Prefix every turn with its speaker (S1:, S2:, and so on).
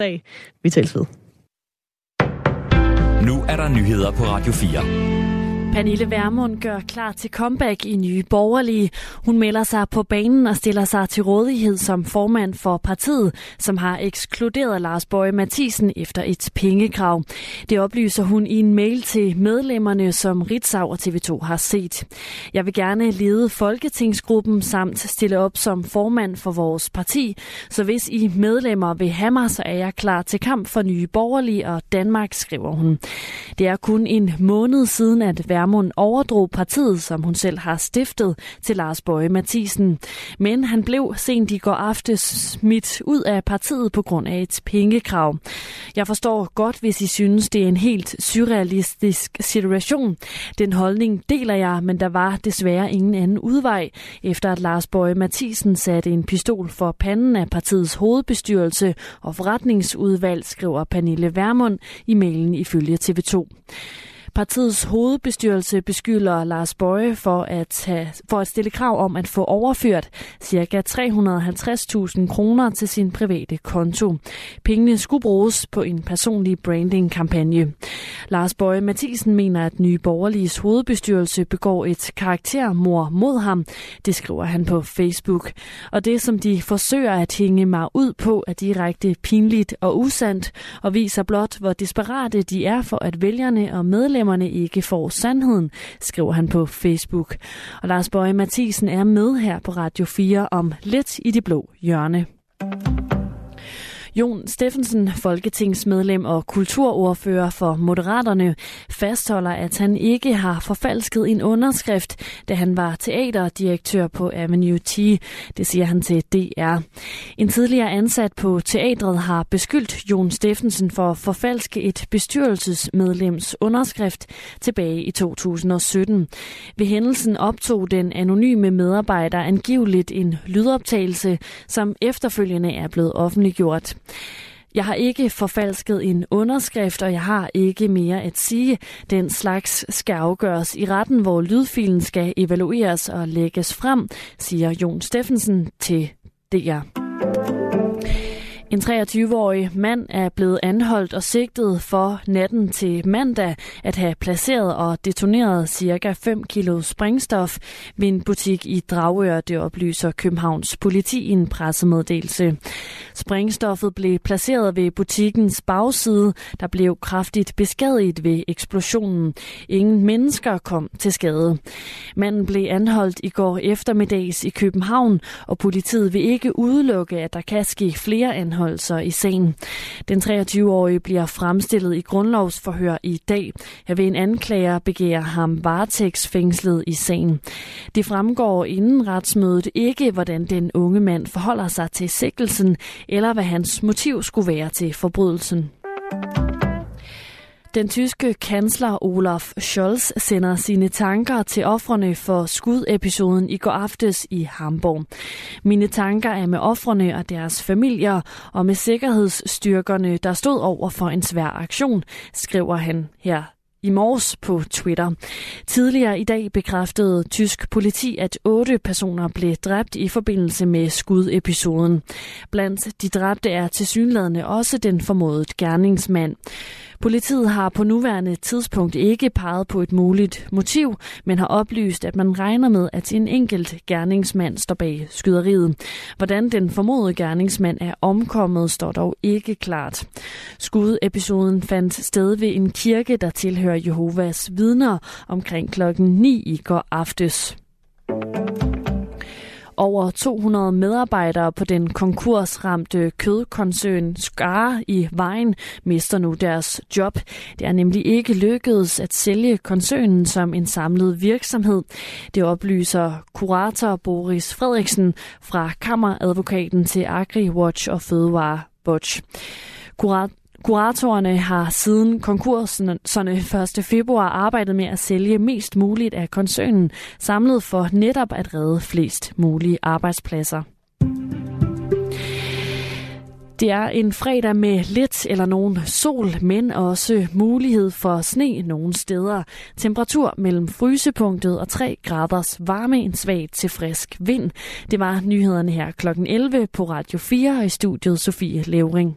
S1: dag. Vi tales ved.
S2: Nu er der nyheder på Radio 4.
S3: Pernille Vermund gør klar til comeback i Nye Borgerlige. Hun melder sig på banen og stiller sig til rådighed som formand for partiet, som har ekskluderet Lars Bøje Mathisen efter et pengekrav. Det oplyser hun i en mail til medlemmerne, som Ritzau og TV2 har set. Jeg vil gerne lede Folketingsgruppen samt stille op som formand for vores parti, så hvis I medlemmer vil have mig, så er jeg klar til kamp for Nye Borgerlige og Danmark, skriver hun. Det er kun en måned siden, at Vermund overdrog partiet, som hun selv har stiftet, til Lars Bøje Mathisen. Men han blev sent i går aftes smidt ud af partiet på grund af et pengekrav. Jeg forstår godt, hvis I synes, det er en helt surrealistisk situation. Den holdning deler jeg, men der var desværre ingen anden udvej, efter at Lars Bøje Mathisen satte en pistol for panden af partiets hovedbestyrelse og forretningsudvalg, skriver Pernille Vermund i mailen ifølge TV2. Partiets hovedbestyrelse beskylder Lars Bøje for at, have, for at stille krav om at få overført ca. 350.000 kroner til sin private konto. Pengene skulle bruges på en personlig branding-kampagne. Lars Bøje Mathisen mener, at Nye Borgerliges hovedbestyrelse begår et karaktermor mod ham. Det skriver han på Facebook. Og det, som de forsøger at hænge mig ud på, er direkte pinligt og usandt, og viser blot, hvor desperate de er for, at vælgerne og medlemmerne ikke får sandheden, skriver han på Facebook. Og Lars Bøje Mathisen er med her på Radio 4 om lidt i det blå hjørne. Jon Steffensen, folketingsmedlem og kulturordfører for Moderaterne, fastholder, at han ikke har forfalsket en underskrift, da han var teaterdirektør på Avenue T. Det siger han til DR. En tidligere ansat på teatret har beskyldt Jon Steffensen for at forfalske et bestyrelsesmedlems underskrift tilbage i 2017. Ved hændelsen optog den anonyme medarbejder angiveligt en lydoptagelse, som efterfølgende er blevet offentliggjort. Jeg har ikke forfalsket en underskrift, og jeg har ikke mere at sige. Den slags skal afgøres i retten, hvor lydfilen skal evalueres og lægges frem, siger Jon Steffensen til DR. En 23-årig mand er blevet anholdt og sigtet for natten til mandag at have placeret og detoneret ca. 5 kilo sprængstof ved en butik i Dragør, det oplyser Københavns politi i en pressemeddelelse. Sprængstoffet blev placeret ved butikkens bagside, der blev kraftigt beskadiget ved eksplosionen. Ingen mennesker kom til skade. Manden blev anholdt i går eftermiddags i København, og politiet vil ikke udelukke, at der kan ske flere anholdelser i sagen. Den 23-årige bliver fremstillet i grundlovsforhør i dag. Her vil en anklager begære ham varetægtsfængslet i sagen. Det fremgår inden retsmødet ikke, hvordan den unge mand forholder sig til sigtelsen, eller hvad hans motiv skulle være til forbrydelsen. Den tyske kansler Olaf Scholz sender sine tanker til offrene for skudepisoden i går aftes i Hamburg. Mine tanker er med offrene og deres familier og med sikkerhedsstyrkerne, der stod over for en svær aktion, skriver han her i morges på Twitter. Tidligere i dag bekræftede tysk politi, at otte personer blev dræbt i forbindelse med skudepisoden. Blandt de dræbte er tilsyneladende også den formodede gerningsmand. Politiet har på nuværende tidspunkt ikke peget på et muligt motiv, men har oplyst, at man regner med, at en enkelt gerningsmand står bag skyderiet. Hvordan den formodede gerningsmand er omkommet, står dog ikke klart. Skudepisoden fandt sted ved en kirke, der tilhører Jehovas vidner omkring klokken 9 i går aftes. Over 200 medarbejdere på den konkursramte kødkoncern Skar i Vejen mister nu deres job. Det er nemlig ikke lykkedes at sælge koncernen som en samlet virksomhed. Det oplyser kurator Boris Frederiksen fra Kammeradvokaten til AgriWatch og Fødevare Watch. Kuratorerne har siden konkurserne 1. februar arbejdet med at sælge mest muligt af koncernen, samlet for netop at redde flest mulige arbejdspladser. Det er en fredag med lidt eller nogen sol, men også mulighed for sne nogle steder. Temperatur mellem frysepunktet og 3 graders varme, en svag til frisk vind. Det var nyhederne her kl. 11 på Radio 4 og i studiet Sofie Levering.